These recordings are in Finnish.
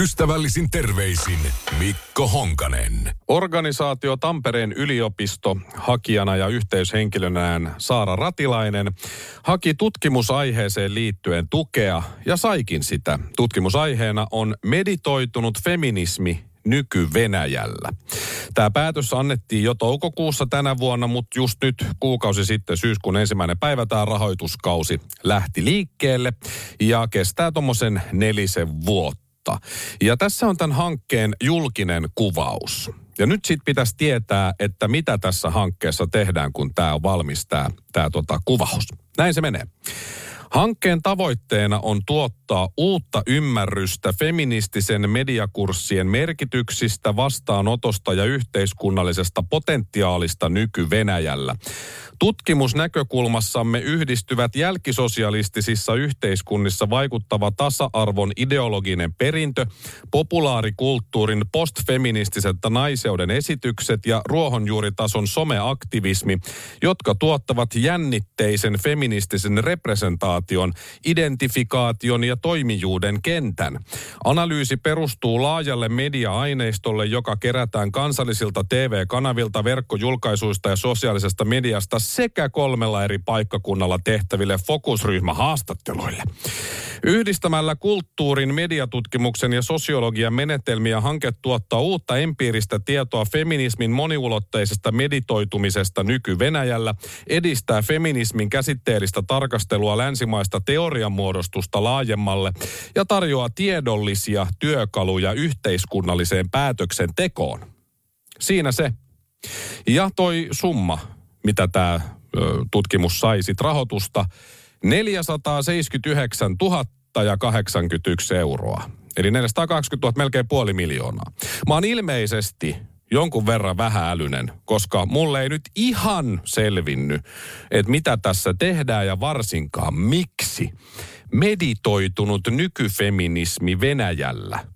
Ystävällisin terveisin Mikko Honkanen. Organisaatio Tampereen yliopisto hakijana ja yhteyshenkilönään Saara Ratilainen haki tutkimusaiheeseen liittyen tukea ja saikin sitä. Tutkimusaiheena on meditoitunut feminismi nyky-Venäjällä. Tämä päätös annettiin jo toukokuussa tänä vuonna, mutta just nyt kuukausi sitten syyskuun ensimmäinen päivä tämä rahoituskausi lähti liikkeelle ja kestää tuommoisen nelisen vuotta vuotta. Ja tässä on tämän hankkeen julkinen kuvaus. Ja nyt sitten pitäisi tietää, että mitä tässä hankkeessa tehdään, kun tämä on valmis, tämä tota, kuvaus. Näin se menee. Hankkeen tavoitteena on tuottaa uutta ymmärrystä feministisen mediakurssien merkityksistä, vastaanotosta ja yhteiskunnallisesta potentiaalista nyky-Venäjällä. Tutkimusnäkökulmassamme yhdistyvät jälkisosialistisissa yhteiskunnissa vaikuttava tasa-arvon ideologinen perintö, populaarikulttuurin postfeministiset naiseuden esitykset ja ruohonjuuritason someaktivismi, jotka tuottavat jännitteisen feministisen representaation, identifikaation ja toimijuuden kentän. Analyysi perustuu laajalle media-aineistolle, joka kerätään kansallisilta TV-kanavilta, verkkojulkaisuista ja sosiaalisesta mediasta sekä kolmella eri paikkakunnalla tehtäville fokusryhmähaastatteluille. Yhdistämällä kulttuurin, mediatutkimuksen ja sosiologian menetelmiä hanke tuottaa uutta empiiristä tietoa feminismin moniulotteisesta meditoitumisesta nyky-Venäjällä, edistää feminismin käsitteellistä tarkastelua länsimaista teoriamuodostusta laajemmalle ja tarjoaa tiedollisia työkaluja yhteiskunnalliseen päätöksentekoon. Siinä se. Ja toi summa, mitä tämä tutkimus sai sit rahoitusta, 479 000 ja 81 euroa. Eli 420 000, melkein puoli miljoonaa. Mä oon ilmeisesti jonkun verran vähäälynen, koska mulle ei nyt ihan selvinnyt, että mitä tässä tehdään ja varsinkaan miksi. Meditoitunut nykyfeminismi Venäjällä –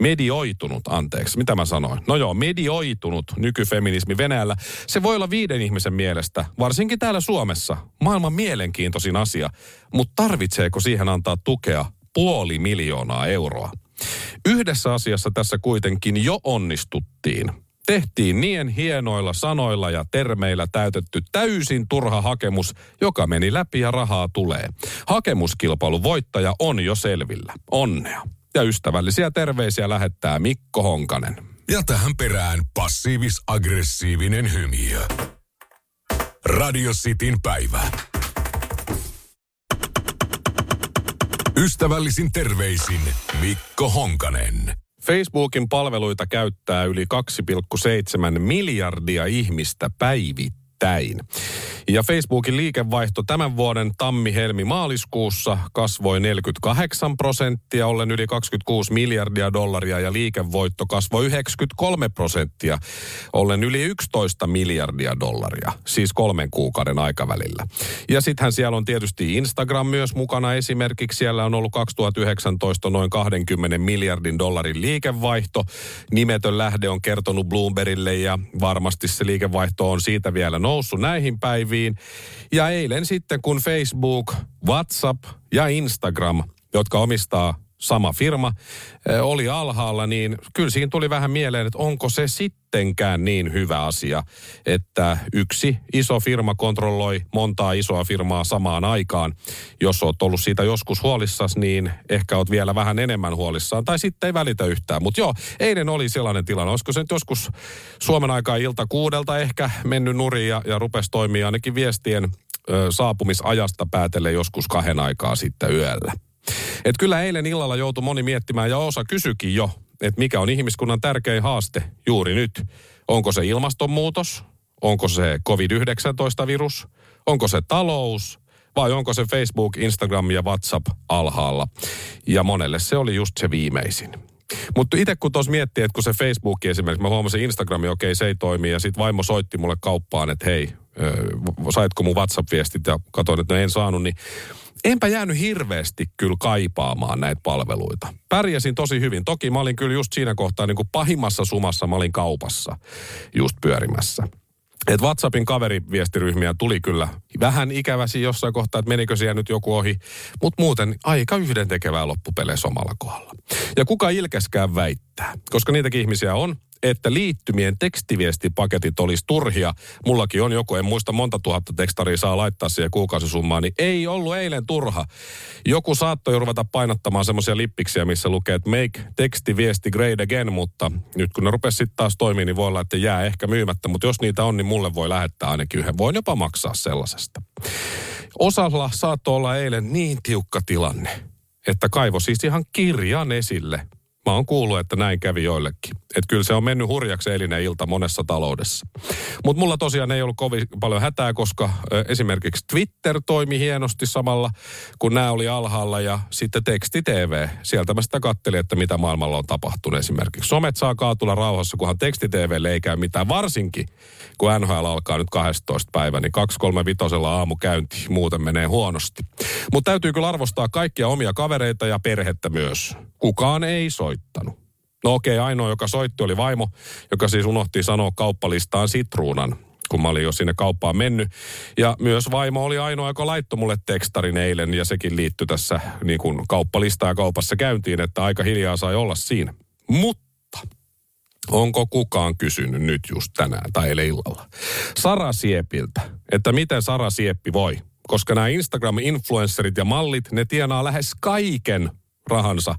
medioitunut, anteeksi, mitä mä sanoin? No joo, medioitunut nykyfeminismi Venäjällä. Se voi olla viiden ihmisen mielestä, varsinkin täällä Suomessa, maailman mielenkiintoisin asia. Mutta tarvitseeko siihen antaa tukea puoli miljoonaa euroa? Yhdessä asiassa tässä kuitenkin jo onnistuttiin. Tehtiin niin hienoilla sanoilla ja termeillä täytetty täysin turha hakemus, joka meni läpi ja rahaa tulee. Hakemuskilpailun voittaja on jo selvillä. Onnea ja ystävällisiä terveisiä lähettää Mikko Honkanen. Ja tähän perään passiivis-aggressiivinen hymiö. Radio Cityn päivä. Ystävällisin terveisin Mikko Honkanen. Facebookin palveluita käyttää yli 2,7 miljardia ihmistä päivittäin. Ja Facebookin liikevaihto tämän vuoden tammi-helmi-maaliskuussa kasvoi 48 prosenttia, ollen yli 26 miljardia dollaria ja liikevoitto kasvoi 93 prosenttia, ollen yli 11 miljardia dollaria, siis kolmen kuukauden aikavälillä. Ja sittenhän siellä on tietysti Instagram myös mukana esimerkiksi. Siellä on ollut 2019 noin 20 miljardin dollarin liikevaihto. Nimetön lähde on kertonut Bloombergille ja varmasti se liikevaihto on siitä vielä noussut näihin päiviin päiviin. Ja eilen sitten, kun Facebook, WhatsApp ja Instagram, jotka omistaa sama firma, oli alhaalla, niin kyllä siinä tuli vähän mieleen, että onko se sittenkään niin hyvä asia, että yksi iso firma kontrolloi montaa isoa firmaa samaan aikaan. Jos oot ollut siitä joskus huolissas, niin ehkä oot vielä vähän enemmän huolissaan, tai sitten ei välitä yhtään. Mutta joo, eilen oli sellainen tilanne. Olisiko se nyt joskus Suomen aikaa ilta kuudelta ehkä mennyt nurin ja, ja rupesi toimia ainakin viestien ö, saapumisajasta päätellen joskus kahden aikaa sitten yöllä. Et kyllä eilen illalla joutui moni miettimään ja osa kysyikin jo, että mikä on ihmiskunnan tärkein haaste juuri nyt. Onko se ilmastonmuutos? Onko se COVID-19-virus? Onko se talous? Vai onko se Facebook, Instagram ja WhatsApp alhaalla? Ja monelle se oli just se viimeisin. Mutta itse kun tuossa miettii, että kun se Facebook esimerkiksi, mä huomasin Instagrami, okei okay, se ei toimi, ja sitten vaimo soitti mulle kauppaan, että hei, saitko mun WhatsApp-viestit, ja katsoin, että no en saanut, niin enpä jäänyt hirveästi kyllä kaipaamaan näitä palveluita. Pärjäsin tosi hyvin. Toki mä olin kyllä just siinä kohtaa niin kuin pahimmassa sumassa, mä olin kaupassa just pyörimässä. Et WhatsAppin kaveriviestiryhmiä tuli kyllä vähän ikäväsi jossain kohtaa, että menikö siellä nyt joku ohi. Mutta muuten aika yhdentekevää loppupeleissä omalla kohdalla. Ja kuka ilkeskään väittää, koska niitäkin ihmisiä on, että liittymien tekstiviestipaketit olisi turhia. Mullakin on joku, en muista monta tuhatta tekstaria saa laittaa siihen kuukausisummaan, niin ei ollut eilen turha. Joku saattoi ruveta painattamaan semmoisia lippiksiä, missä lukee, että make tekstiviesti great again, mutta nyt kun ne rupesi sitten taas toimii, niin voi olla, että jää ehkä myymättä, mutta jos niitä on, niin mulle voi lähettää ainakin yhden. Voin jopa maksaa sellaisesta. Osalla saattoi olla eilen niin tiukka tilanne, että kaivo siis ihan kirjan esille Mä oon kuullut, että näin kävi joillekin. Että kyllä se on mennyt hurjaksi eilinen ilta monessa taloudessa. Mutta mulla tosiaan ei ollut kovin paljon hätää, koska esimerkiksi Twitter toimi hienosti samalla, kun nämä oli alhaalla. Ja sitten teksti TV. Sieltä mä sitä kattelin, että mitä maailmalla on tapahtunut esimerkiksi. Somet saa kaatulla rauhassa, kunhan teksti TV ei käy mitään. Varsinkin, kun NHL alkaa nyt 12 päivä, niin 235 aamu käynti. Muuten menee huonosti. Mutta täytyy kyllä arvostaa kaikkia omia kavereita ja perhettä myös. Kukaan ei soittanut. No okei, okay, ainoa, joka soitti, oli vaimo, joka siis unohti sanoa kauppalistaan sitruunan, kun mä olin jo sinne kauppaan mennyt. Ja myös vaimo oli ainoa, joka laittoi mulle tekstarin eilen, ja sekin liittyi tässä niin kuin kauppalistaan ja kaupassa käyntiin, että aika hiljaa sai olla siinä. Mutta onko kukaan kysynyt nyt just tänään tai eilen illalla Sara Siepiltä, että miten Sara Sieppi voi? Koska nämä Instagram-influencerit ja mallit, ne tienaa lähes kaiken rahansa,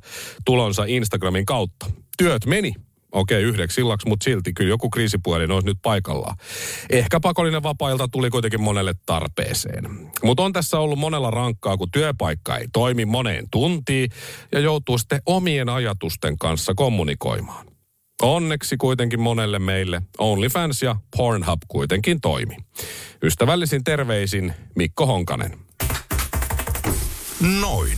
tulonsa Instagramin kautta. Työt meni, okei, yhdeksi illaksi, mutta silti kyllä joku kriisipuhelin olisi nyt paikallaan. Ehkä pakollinen vapailta tuli kuitenkin monelle tarpeeseen. Mutta on tässä ollut monella rankkaa, kun työpaikka ei toimi moneen tuntiin ja joutuu sitten omien ajatusten kanssa kommunikoimaan. Onneksi kuitenkin monelle meille OnlyFans ja Pornhub kuitenkin toimi. Ystävällisin terveisin Mikko Honkanen. Noin.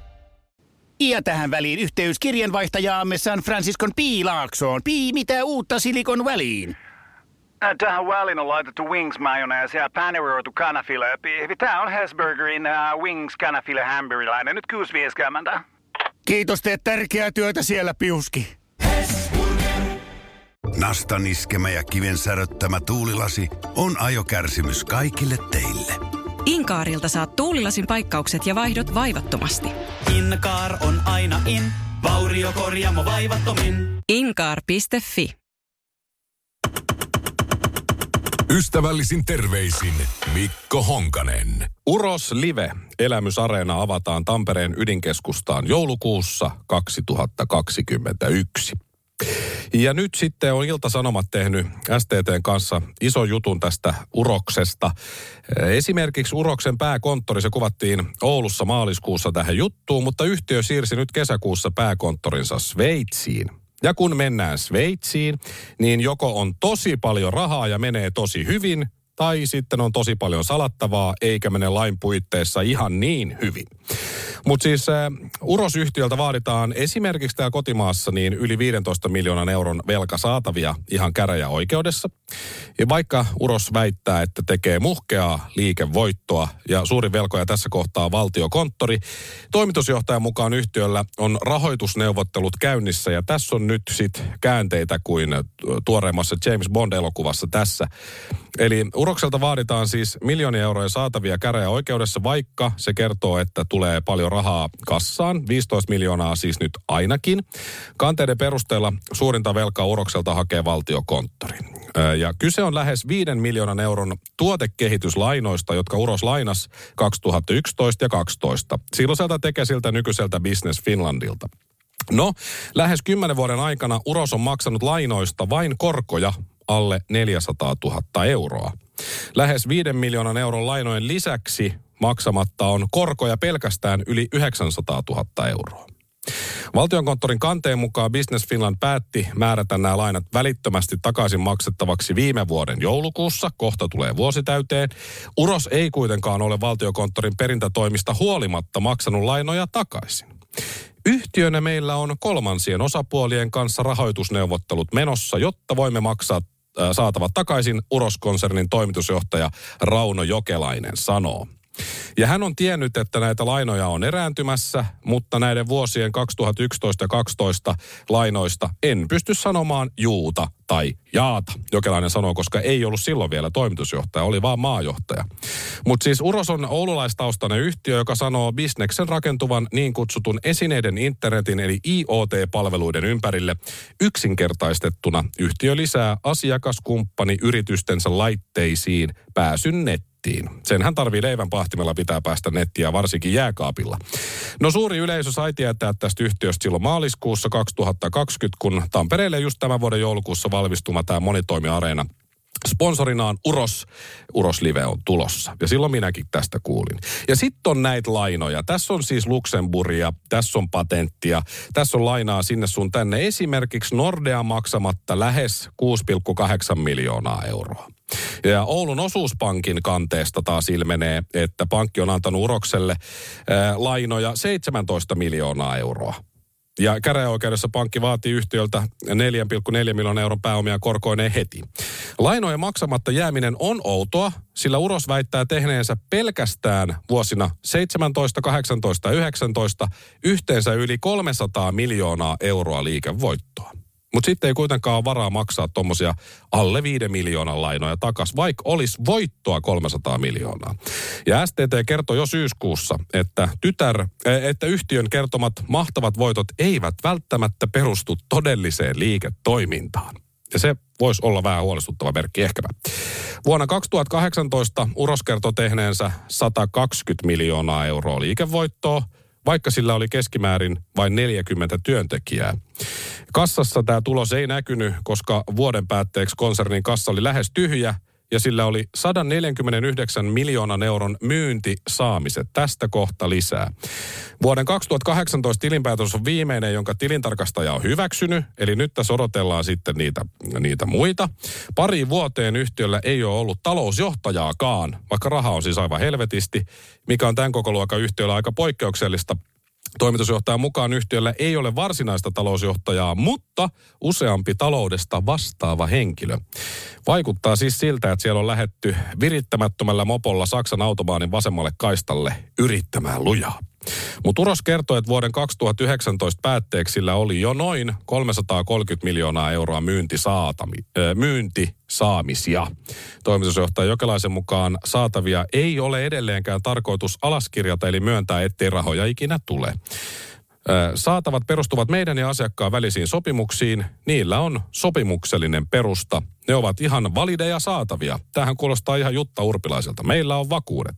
Ja tähän väliin yhteys kirjanvaihtajaamme San Franciscon Piilaaksoon. Pii, mitä uutta Silikon väliin? Äh, tähän väliin on laitettu wings mayonnaise ja paneroitu kanafila. Tämä on Hesburgerin uh, wings kanafila hamburilainen. Nyt kuusi vieskäämäntä. Kiitos, teet tärkeää työtä siellä, Piuski. Nastan iskemä ja kiven säröttämä tuulilasi on ajokärsimys kaikille teille. Inkaarilta saat tuulilasin paikkaukset ja vaihdot vaivattomasti. Inkaar on aina in, vauriokorjaamo vaivattomin. Inkaar.fi Ystävällisin terveisin Mikko Honkanen. Uros Live elämysareena avataan Tampereen ydinkeskustaan joulukuussa 2021. Ja nyt sitten on Ilta-Sanomat tehnyt STTn kanssa iso jutun tästä Uroksesta. Esimerkiksi Uroksen pääkonttori, se kuvattiin Oulussa maaliskuussa tähän juttuun, mutta yhtiö siirsi nyt kesäkuussa pääkonttorinsa Sveitsiin. Ja kun mennään Sveitsiin, niin joko on tosi paljon rahaa ja menee tosi hyvin, tai sitten on tosi paljon salattavaa, eikä mene lain puitteissa ihan niin hyvin. Mutta siis äh, urosyhtiöltä vaaditaan esimerkiksi täällä kotimaassa niin yli 15 miljoonan euron velkasaatavia ihan käräjäoikeudessa. Ja vaikka Uros väittää, että tekee muhkeaa liikevoittoa ja suuri velkoja tässä kohtaa valtiokonttori, toimitusjohtajan mukaan yhtiöllä on rahoitusneuvottelut käynnissä ja tässä on nyt sit käänteitä kuin tuoreimmassa James Bond-elokuvassa tässä. Eli Urokselta vaaditaan siis miljoonia euroja saatavia käräjäoikeudessa, vaikka se kertoo, että tulee paljon rahaa kassaan. 15 miljoonaa siis nyt ainakin. Kanteiden perusteella suurinta velkaa Urokselta hakee valtiokonttori. Ja kyse on lähes 5 miljoonan euron tuotekehityslainoista, jotka Uros lainas 2011 ja 2012. Silloiselta Tekesiltä nykyiseltä Business Finlandilta. No, lähes kymmenen vuoden aikana Uros on maksanut lainoista vain korkoja alle 400 000 euroa. Lähes 5 miljoonan euron lainojen lisäksi maksamatta on korkoja pelkästään yli 900 000 euroa. Valtionkonttorin kanteen mukaan Business Finland päätti määrätä nämä lainat välittömästi takaisin maksettavaksi viime vuoden joulukuussa. Kohta tulee vuosi täyteen. Uros ei kuitenkaan ole valtiokonttorin perintätoimista huolimatta maksanut lainoja takaisin. Yhtiönä meillä on kolmansien osapuolien kanssa rahoitusneuvottelut menossa, jotta voimme maksaa saatavat takaisin, Uroskonsernin toimitusjohtaja Rauno Jokelainen sanoo. Ja hän on tiennyt, että näitä lainoja on erääntymässä, mutta näiden vuosien 2011 ja 2012 lainoista en pysty sanomaan juuta tai jaata. Jokelainen sanoo, koska ei ollut silloin vielä toimitusjohtaja, oli vaan maajohtaja. Mutta siis Uros on oululaistaustainen yhtiö, joka sanoo bisneksen rakentuvan niin kutsutun esineiden internetin eli IoT-palveluiden ympärille. Yksinkertaistettuna yhtiö lisää asiakaskumppani yritystensä laitteisiin pääsyn nettiin nettiin. Senhän tarvii leivän pahtimella pitää päästä nettiä, varsinkin jääkaapilla. No suuri yleisö sai tietää tästä yhtiöstä silloin maaliskuussa 2020, kun Tampereelle just tämän vuoden joulukuussa valmistuma tämä monitoimiareena Sponsorinaan Uros. Uros Live on tulossa. Ja silloin minäkin tästä kuulin. Ja sitten on näitä lainoja. Tässä on siis Luxemburgia, tässä on patenttia, tässä on lainaa sinne sun tänne. Esimerkiksi Nordea maksamatta lähes 6,8 miljoonaa euroa. Ja Oulun osuuspankin kanteesta taas ilmenee, että pankki on antanut Urokselle ää, lainoja 17 miljoonaa euroa. Ja käräjäoikeudessa pankki vaatii yhtiöltä 4,4 miljoonaa euron pääomia korkoineen heti. Lainojen maksamatta jääminen on outoa, sillä Uros väittää tehneensä pelkästään vuosina 17, 18 ja 19 yhteensä yli 300 miljoonaa euroa liikevoittoa. Mutta sitten ei kuitenkaan ole varaa maksaa tuommoisia alle 5 miljoonan lainoja takas, vaikka olisi voittoa 300 miljoonaa. Ja STT kertoi jo syyskuussa, että, tytär, että yhtiön kertomat mahtavat voitot eivät välttämättä perustu todelliseen liiketoimintaan. Ja se voisi olla vähän huolestuttava merkki ehkäpä. Vuonna 2018 Uros kertoi tehneensä 120 miljoonaa euroa liikevoittoa, vaikka sillä oli keskimäärin vain 40 työntekijää. Kassassa tämä tulos ei näkynyt, koska vuoden päätteeksi konsernin kassa oli lähes tyhjä ja sillä oli 149 miljoonan euron myyntisaamiset. Tästä kohta lisää. Vuoden 2018 tilinpäätös on viimeinen, jonka tilintarkastaja on hyväksynyt, eli nyt tässä odotellaan sitten niitä, niitä muita. Pari vuoteen yhtiöllä ei ole ollut talousjohtajaakaan, vaikka raha on siis aivan helvetisti, mikä on tämän koko luokan yhtiöllä aika poikkeuksellista – Toimitusjohtajan mukaan yhtiöllä ei ole varsinaista talousjohtajaa, mutta useampi taloudesta vastaava henkilö. Vaikuttaa siis siltä, että siellä on lähetty virittämättömällä mopolla Saksan autobaanin vasemmalle kaistalle yrittämään lujaa. Mutta Uros kertoi, että vuoden 2019 päätteeksi sillä oli jo noin 330 miljoonaa euroa myyntisaatami, äh, myyntisaamisia. Toimitusjohtaja Jokelaisen mukaan saatavia ei ole edelleenkään tarkoitus alaskirjata eli myöntää, ettei rahoja ikinä tule. Saatavat perustuvat meidän ja asiakkaan välisiin sopimuksiin. Niillä on sopimuksellinen perusta. Ne ovat ihan valideja saatavia. Tähän kuulostaa ihan Jutta Urpilaiselta. Meillä on vakuudet.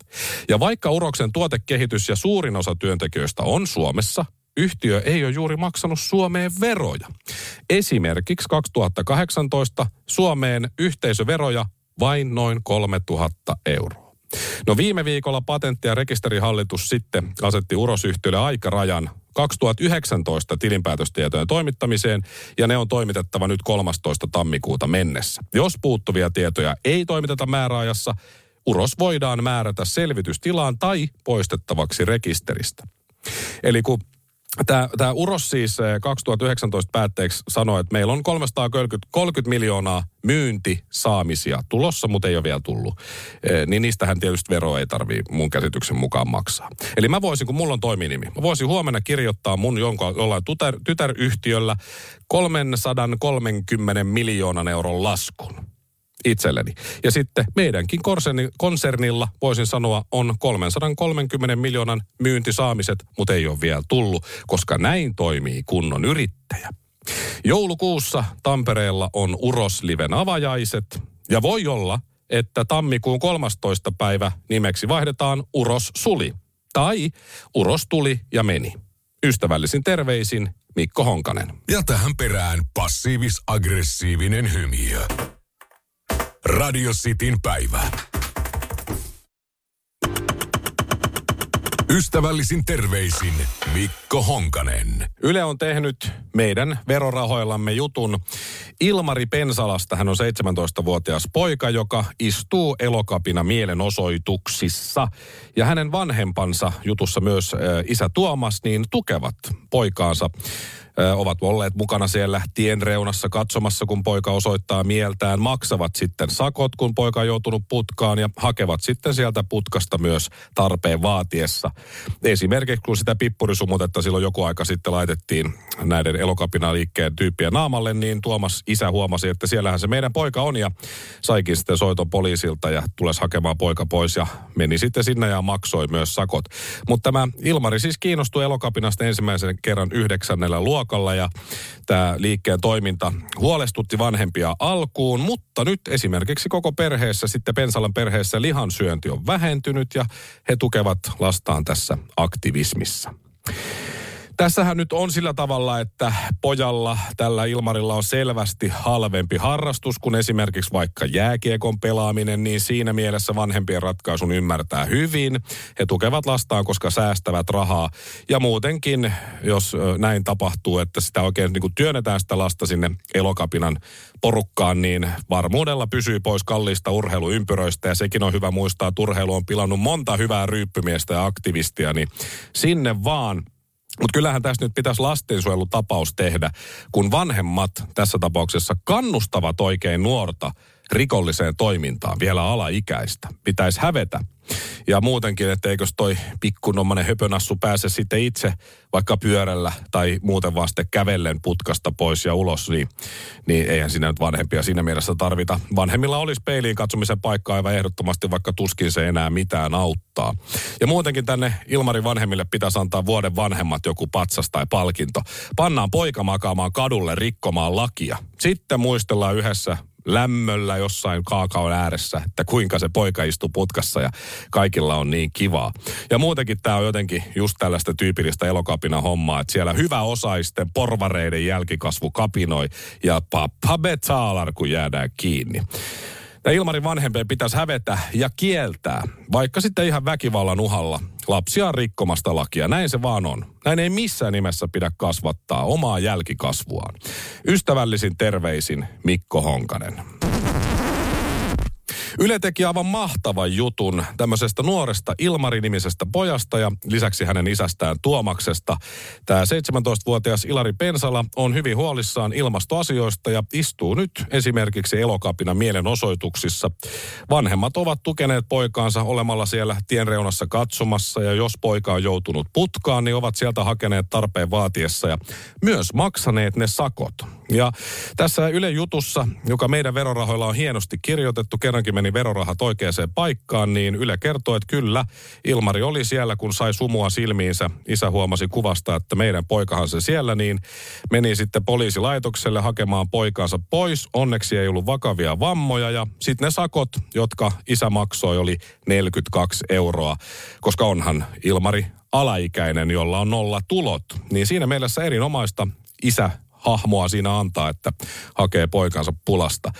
Ja vaikka Uroksen tuotekehitys ja suurin osa työntekijöistä on Suomessa, yhtiö ei ole juuri maksanut Suomeen veroja. Esimerkiksi 2018 Suomeen yhteisöveroja vain noin 3000 euroa. No viime viikolla patentti- ja rekisterihallitus sitten asetti urosyhtiölle aikarajan 2019 tilinpäätöstietojen toimittamiseen ja ne on toimitettava nyt 13. tammikuuta mennessä. Jos puuttuvia tietoja ei toimiteta määräajassa, uros voidaan määrätä selvitystilaan tai poistettavaksi rekisteristä. Eli kun Tämä, tämä Uros siis 2019 eh, päätteeksi sanoi, että meillä on 330 miljoonaa myyntisaamisia tulossa, mutta ei ole vielä tullut. E, niin niistähän tietysti vero ei tarvii mun käsityksen mukaan maksaa. Eli mä voisin, kun mulla on toiminimi, mä voisin huomenna kirjoittaa mun jonkun, jollain tytär, tytäryhtiöllä 330 miljoonan euron laskun itselleni. Ja sitten meidänkin konserni, konsernilla, voisin sanoa, on 330 miljoonan myyntisaamiset, mutta ei ole vielä tullut, koska näin toimii kunnon yrittäjä. Joulukuussa Tampereella on Urosliven avajaiset ja voi olla, että tammikuun 13. päivä nimeksi vaihdetaan Uros Suli tai Uros tuli ja meni. Ystävällisin terveisin Mikko Honkanen. Ja tähän perään passiivis-aggressiivinen hymiö. Radio Cityn päivä. Ystävällisin terveisin Mikko Honkanen. Yle on tehnyt meidän verorahoillamme jutun Ilmari Pensalasta. Hän on 17-vuotias poika, joka istuu elokapina mielenosoituksissa. Ja hänen vanhempansa, jutussa myös isä Tuomas, niin tukevat poikaansa ovat olleet mukana siellä tien reunassa katsomassa, kun poika osoittaa mieltään, maksavat sitten sakot, kun poika on joutunut putkaan ja hakevat sitten sieltä putkasta myös tarpeen vaatiessa. Esimerkiksi kun sitä pippurisumutetta silloin joku aika sitten laitettiin näiden elokapinaliikkeen tyyppien naamalle, niin Tuomas isä huomasi, että siellähän se meidän poika on ja saikin sitten soiton poliisilta ja tulisi hakemaan poika pois ja meni sitten sinne ja maksoi myös sakot. Mutta tämä Ilmari siis kiinnostui elokapinasta ensimmäisen kerran yhdeksännellä luokalla luokalla ja tämä liikkeen toiminta huolestutti vanhempia alkuun, mutta nyt esimerkiksi koko perheessä, sitten Pensalan perheessä lihansyönti on vähentynyt ja he tukevat lastaan tässä aktivismissa. Tässähän nyt on sillä tavalla, että pojalla tällä Ilmarilla on selvästi halvempi harrastus kuin esimerkiksi vaikka jääkiekon pelaaminen, niin siinä mielessä vanhempien ratkaisun ymmärtää hyvin. He tukevat lastaan, koska säästävät rahaa. Ja muutenkin, jos näin tapahtuu, että sitä oikein niin kuin työnnetään sitä lasta sinne elokapinan porukkaan, niin varmuudella pysyy pois kalliista urheiluympyröistä. Ja sekin on hyvä muistaa, että urheilu on pilannut monta hyvää ryyppymiestä ja aktivistia, niin sinne vaan mutta kyllähän tässä nyt pitäisi lastensuojelutapaus tehdä, kun vanhemmat tässä tapauksessa kannustavat oikein nuorta rikolliseen toimintaan, vielä alaikäistä. Pitäisi hävetä ja muutenkin, että eikös toi pikkunommainen höpönassu pääse sitten itse vaikka pyörällä tai muuten vaan sitten kävellen putkasta pois ja ulos, niin, niin eihän siinä nyt vanhempia siinä mielessä tarvita. Vanhemmilla olisi peiliin katsomisen paikka aivan ehdottomasti, vaikka tuskin se enää mitään auttaa. Ja muutenkin tänne Ilmari vanhemmille pitäisi antaa vuoden vanhemmat joku patsas tai palkinto. Pannaan poika makaamaan kadulle rikkomaan lakia. Sitten muistellaan yhdessä lämmöllä jossain kaakaon ääressä, että kuinka se poika istuu putkassa ja kaikilla on niin kivaa. Ja muutenkin tämä on jotenkin just tällaista tyypillistä elokapina hommaa, että siellä hyvä osaisten porvareiden jälkikasvu kapinoi ja pappa betalar, kun jäädään kiinni. Ja Ilmarin vanhempien pitäisi hävetä ja kieltää, vaikka sitten ihan väkivallan uhalla, lapsia rikkomasta lakia. Näin se vaan on. Näin ei missään nimessä pidä kasvattaa omaa jälkikasvuaan. Ystävällisin terveisin Mikko Honkanen. Yle teki aivan mahtavan jutun tämmöisestä nuoresta Ilmari-nimisestä pojasta ja lisäksi hänen isästään Tuomaksesta. Tämä 17-vuotias Ilari Pensala on hyvin huolissaan ilmastoasioista ja istuu nyt esimerkiksi elokapina mielenosoituksissa. Vanhemmat ovat tukeneet poikaansa olemalla siellä tienreunassa katsomassa ja jos poika on joutunut putkaan, niin ovat sieltä hakeneet tarpeen vaatiessa ja myös maksaneet ne sakot. Ja tässä Yle jutussa, joka meidän verorahoilla on hienosti kirjoitettu, kerrankin meni verorahat oikeaan paikkaan, niin Yle kertoo, että kyllä, Ilmari oli siellä, kun sai sumua silmiinsä. Isä huomasi kuvasta, että meidän poikahan se siellä, niin meni sitten poliisilaitokselle hakemaan poikaansa pois. Onneksi ei ollut vakavia vammoja ja sitten ne sakot, jotka isä maksoi, oli 42 euroa, koska onhan Ilmari alaikäinen, jolla on nolla tulot. Niin siinä mielessä erinomaista isä hahmoa siinä antaa, että hakee poikansa pulasta.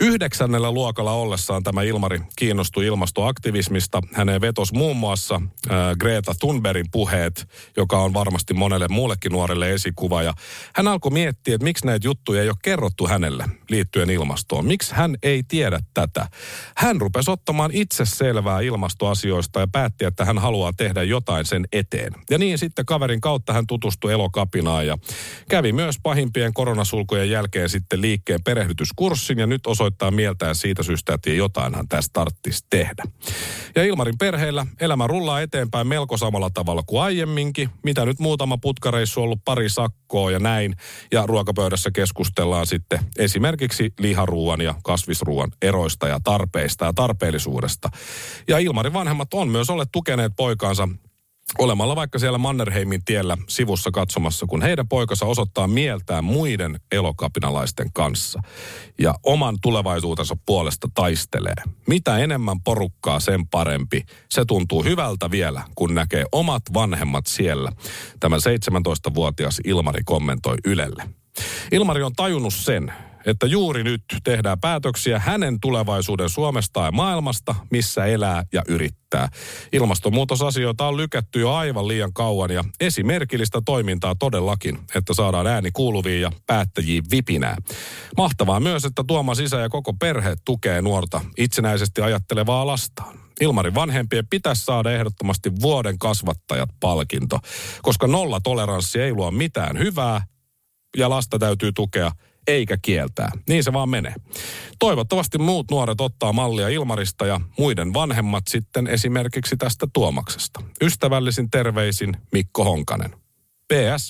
Yhdeksännellä luokalla ollessaan tämä Ilmari kiinnostui ilmastoaktivismista. Häneen vetos muun muassa äh, Greta Thunbergin puheet, joka on varmasti monelle muullekin nuorelle esikuva. Ja hän alkoi miettiä, että miksi näitä juttuja ei ole kerrottu hänelle liittyen ilmastoon. Miksi hän ei tiedä tätä? Hän rupesi ottamaan itse selvää ilmastoasioista ja päätti, että hän haluaa tehdä jotain sen eteen. Ja niin sitten kaverin kautta hän tutustui elokapinaan ja kävi myös pahin pahimpien koronasulkujen jälkeen sitten liikkeen perehdytyskurssin ja nyt osoittaa mieltään siitä syystä, että jotainhan tästä tarttisi tehdä. Ja Ilmarin perheellä elämä rullaa eteenpäin melko samalla tavalla kuin aiemminkin. Mitä nyt muutama putkareissu ollut pari sakkoa ja näin. Ja ruokapöydässä keskustellaan sitten esimerkiksi liharuuan ja kasvisruuan eroista ja tarpeista ja tarpeellisuudesta. Ja Ilmarin vanhemmat on myös olleet tukeneet poikaansa olemalla vaikka siellä Mannerheimin tiellä sivussa katsomassa, kun heidän poikansa osoittaa mieltään muiden elokapinalaisten kanssa ja oman tulevaisuutensa puolesta taistelee. Mitä enemmän porukkaa, sen parempi. Se tuntuu hyvältä vielä, kun näkee omat vanhemmat siellä. Tämä 17-vuotias Ilmari kommentoi Ylelle. Ilmari on tajunnut sen, että juuri nyt tehdään päätöksiä hänen tulevaisuuden Suomesta ja maailmasta, missä elää ja yrittää. Ilmastonmuutosasioita on lykätty jo aivan liian kauan ja esimerkillistä toimintaa todellakin, että saadaan ääni kuuluviin ja päättäjiin vipinää. Mahtavaa myös, että Tuomas isä ja koko perhe tukee nuorta itsenäisesti ajattelevaa lastaan. Ilmarin vanhempien pitäisi saada ehdottomasti vuoden kasvattajat palkinto, koska nolla toleranssi ei luo mitään hyvää ja lasta täytyy tukea eikä kieltää. Niin se vaan menee. Toivottavasti muut nuoret ottaa mallia Ilmarista ja muiden vanhemmat sitten esimerkiksi tästä Tuomaksesta. Ystävällisin terveisin Mikko Honkanen. PS.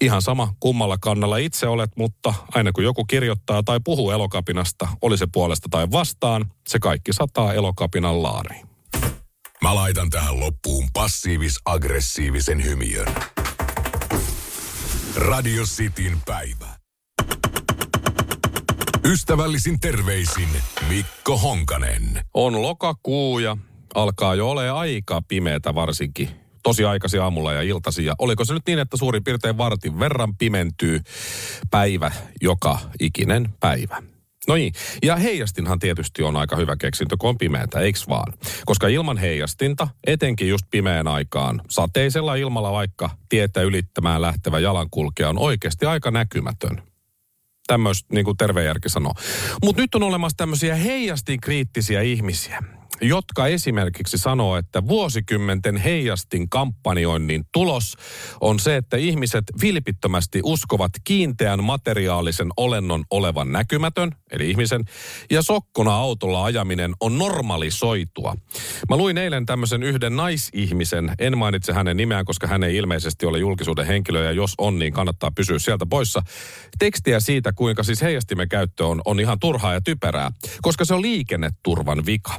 Ihan sama kummalla kannalla itse olet, mutta aina kun joku kirjoittaa tai puhuu elokapinasta, oli se puolesta tai vastaan, se kaikki sataa elokapinan laariin. Mä laitan tähän loppuun passiivis-aggressiivisen hymiön. Radio Cityn päivä. Ystävällisin terveisin Mikko Honkanen. On lokakuu ja alkaa jo ole aika pimeätä varsinkin tosi aikaisin aamulla ja iltasi. Ja oliko se nyt niin, että suurin piirtein vartin verran pimentyy päivä joka ikinen päivä? No niin, ja heijastinhan tietysti on aika hyvä keksintö, kun on pimeätä, eiks vaan? Koska ilman heijastinta, etenkin just pimeän aikaan, sateisella ilmalla vaikka tietä ylittämään lähtevä jalankulkija on oikeasti aika näkymätön. Tämmöistä niin kuin tervejärki sanoo. Mutta nyt on olemassa tämmöisiä heijastin kriittisiä ihmisiä jotka esimerkiksi sanoo, että vuosikymmenten heijastin kampanjoinnin tulos on se, että ihmiset vilpittömästi uskovat kiinteän materiaalisen olennon olevan näkymätön, eli ihmisen, ja sokkona autolla ajaminen on normalisoitua. Mä luin eilen tämmöisen yhden naisihmisen, en mainitse hänen nimeään, koska hän ei ilmeisesti ole julkisuuden henkilö, ja jos on, niin kannattaa pysyä sieltä poissa. Tekstiä siitä, kuinka siis heijastimen käyttö on, on ihan turhaa ja typerää, koska se on liikenneturvan vika.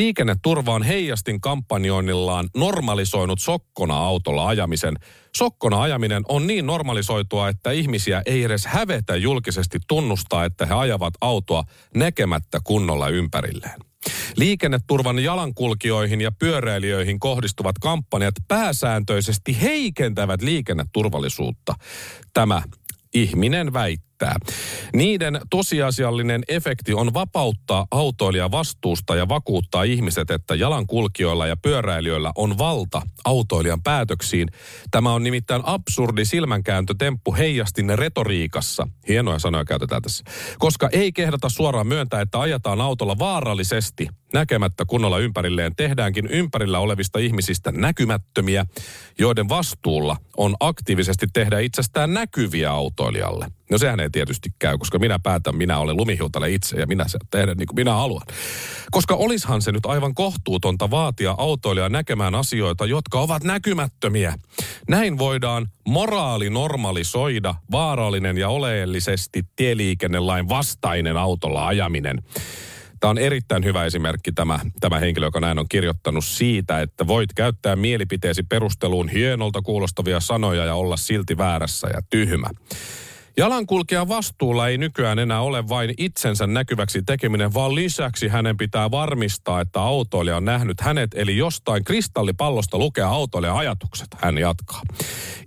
Liikenneturva on heijastin kampanjoinnillaan normalisoinut sokkona autolla ajamisen. Sokkona ajaminen on niin normalisoitua, että ihmisiä ei edes hävetä julkisesti tunnustaa, että he ajavat autoa näkemättä kunnolla ympärilleen. Liikenneturvan jalankulkijoihin ja pyöräilijöihin kohdistuvat kampanjat pääsääntöisesti heikentävät liikenneturvallisuutta. Tämä ihminen väittää riittää. Niiden tosiasiallinen efekti on vapauttaa autoilija vastuusta ja vakuuttaa ihmiset, että jalankulkijoilla ja pyöräilijöillä on valta autoilijan päätöksiin. Tämä on nimittäin absurdi silmänkääntötemppu heijastin retoriikassa. Hienoja sanoja käytetään tässä. Koska ei kehdata suoraan myöntää, että ajetaan autolla vaarallisesti näkemättä kunnolla ympärilleen, tehdäänkin ympärillä olevista ihmisistä näkymättömiä, joiden vastuulla on aktiivisesti tehdä itsestään näkyviä autoilijalle. No sehän ei tietysti käy, koska minä päätän, minä olen lumihiutale itse ja minä se tehdä niin kuin minä haluan. Koska olishan se nyt aivan kohtuutonta vaatia autoilijaa näkemään asioita, jotka ovat näkymättömiä. Näin voidaan moraali normalisoida vaarallinen ja oleellisesti tieliikennelain vastainen autolla ajaminen. Tämä on erittäin hyvä esimerkki tämä, tämä henkilö, joka näin on kirjoittanut siitä, että voit käyttää mielipiteesi perusteluun hienolta kuulostavia sanoja ja olla silti väärässä ja tyhmä. Jalankulkijan vastuulla ei nykyään enää ole vain itsensä näkyväksi tekeminen, vaan lisäksi hänen pitää varmistaa, että autoilija on nähnyt hänet, eli jostain kristallipallosta lukea autoilijan ajatukset, hän jatkaa.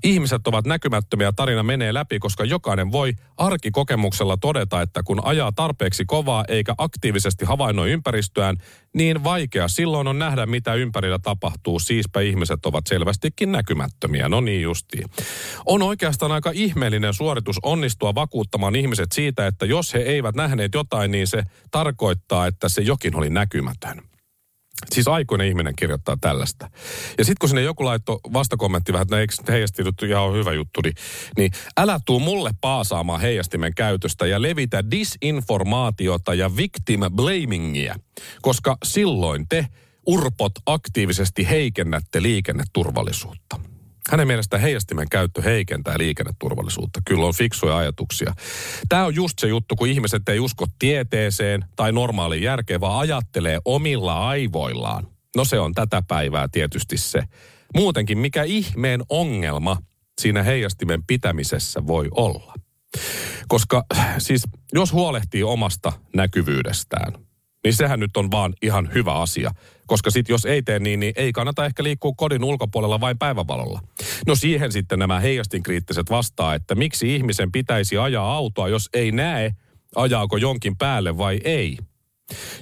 Ihmiset ovat näkymättömiä, tarina menee läpi, koska jokainen voi arkikokemuksella todeta, että kun ajaa tarpeeksi kovaa eikä aktiivisesti havainnoi ympäristöään, niin vaikea silloin on nähdä, mitä ympärillä tapahtuu. Siispä ihmiset ovat selvästikin näkymättömiä. No niin justiin. On oikeastaan aika ihmeellinen suoritus onnistua vakuuttamaan ihmiset siitä, että jos he eivät nähneet jotain, niin se tarkoittaa, että se jokin oli näkymätön. Siis aikuinen ihminen kirjoittaa tällaista. Ja sitten kun sinne joku laittoi vastakommentti vähän, että no eikö heijastinut ihan hyvä juttu, niin, niin älä tuu mulle paasaamaan heijastimen käytöstä ja levitä disinformaatiota ja victim blamingia, koska silloin te urpot aktiivisesti heikennätte liikenneturvallisuutta. Hänen mielestään heijastimen käyttö heikentää liikenneturvallisuutta. Kyllä on fiksuja ajatuksia. Tämä on just se juttu, kun ihmiset ei usko tieteeseen tai normaaliin järkeen, vaan ajattelee omilla aivoillaan. No se on tätä päivää tietysti se Muutenkin, mikä ihmeen ongelma siinä heijastimen pitämisessä voi olla? Koska siis jos huolehtii omasta näkyvyydestään, niin sehän nyt on vaan ihan hyvä asia. Koska sitten jos ei tee niin, niin ei kannata ehkä liikkua kodin ulkopuolella vain päivävalolla. No siihen sitten nämä heijastinkriittiset vastaa, että miksi ihmisen pitäisi ajaa autoa, jos ei näe, ajaako jonkin päälle vai ei.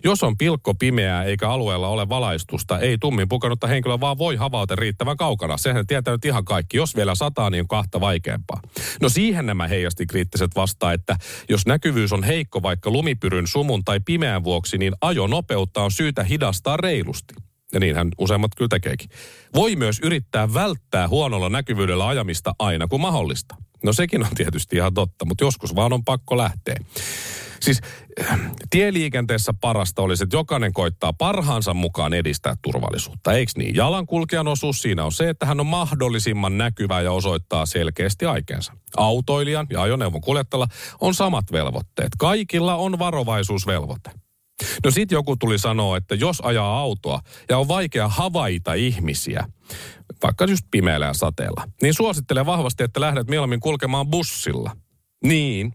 Jos on pilkko pimeää eikä alueella ole valaistusta, ei tummin pukenutta henkilöä vaan voi havaita riittävän kaukana. Sehän tietää nyt ihan kaikki. Jos vielä sataa, niin on kahta vaikeampaa. No siihen nämä heijasti kriittiset vastaa, että jos näkyvyys on heikko vaikka lumipyryn, sumun tai pimeän vuoksi, niin ajonopeutta on syytä hidastaa reilusti. Ja niinhän useimmat kyllä tekeekin. Voi myös yrittää välttää huonolla näkyvyydellä ajamista aina kun mahdollista. No sekin on tietysti ihan totta, mutta joskus vaan on pakko lähteä. Siis tieliikenteessä parasta olisi, että jokainen koittaa parhaansa mukaan edistää turvallisuutta. Eikö niin? Jalankulkijan osuus siinä on se, että hän on mahdollisimman näkyvä ja osoittaa selkeästi aikeensa. Autoilijan ja ajoneuvon kuljettajalla on samat velvoitteet. Kaikilla on varovaisuusvelvoite. No sit joku tuli sanoa, että jos ajaa autoa ja on vaikea havaita ihmisiä, vaikka just pimeällä ja sateella, niin suosittelen vahvasti, että lähdet mieluummin kulkemaan bussilla. Niin,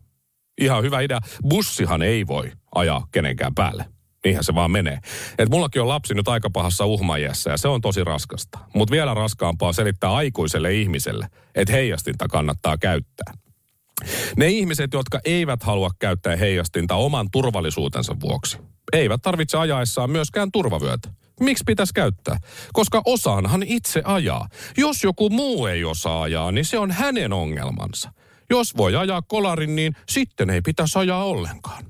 ihan hyvä idea. Bussihan ei voi ajaa kenenkään päälle. Niinhän se vaan menee. Et mullakin on lapsi nyt aika pahassa uhmajässä ja se on tosi raskasta. Mutta vielä raskaampaa selittää aikuiselle ihmiselle, että heijastinta kannattaa käyttää. Ne ihmiset, jotka eivät halua käyttää heijastinta oman turvallisuutensa vuoksi, eivät tarvitse ajaessaan myöskään turvavyötä. Miksi pitäisi käyttää? Koska osaanhan itse ajaa. Jos joku muu ei osaa ajaa, niin se on hänen ongelmansa. Jos voi ajaa kolarin, niin sitten ei pitäisi ajaa ollenkaan.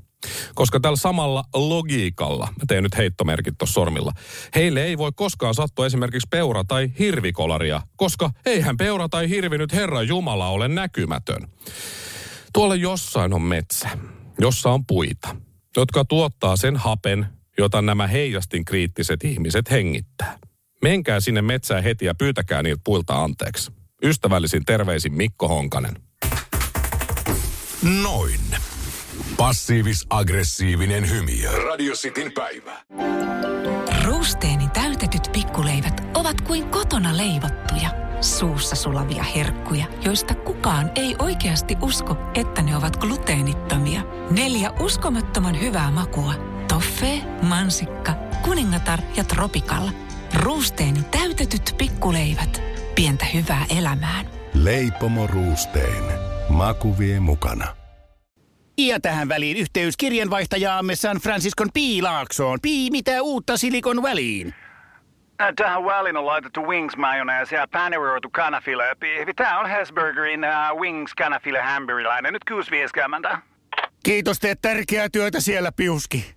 Koska tällä samalla logiikalla, mä teen nyt heittomerkit tuossa sormilla, heille ei voi koskaan sattua esimerkiksi peura- tai hirvikolaria, koska eihän peura tai hirvi nyt Herra Jumala ole näkymätön. Tuolla jossain on metsä, jossa on puita, jotka tuottaa sen hapen, jota nämä heijastin kriittiset ihmiset hengittää. Menkää sinne metsään heti ja pyytäkää niiltä puilta anteeksi. Ystävällisin terveisin Mikko Honkanen. Noin. Passiivis-aggressiivinen hymy. Radio Cityn päivä. Ruusteeni täytetyt pikkuleivät ovat kuin kotona leivottuja, suussa sulavia herkkuja, joista kukaan ei oikeasti usko, että ne ovat gluteenittomia. Neljä uskomattoman hyvää makua. Toffee, mansikka, kuningatar ja tropikalla. Ruusteeni täytetyt pikkuleivät. Pientä hyvää elämään. Leipomo Ruusteen. Maku vie mukana. Ja tähän väliin yhteys kirjanvaihtajaamme San Franciscon Piilaaksoon. Pii, mitä uutta Silikon väliin? Äh, Tähän väliin on laitettu wings mayonnaise ja paneroitu kanafila. Tämä on Hesburgerin uh, wings kanafila hamburilainen. Nyt 6.50. Kiitos, teet tärkeää työtä siellä, Piuski.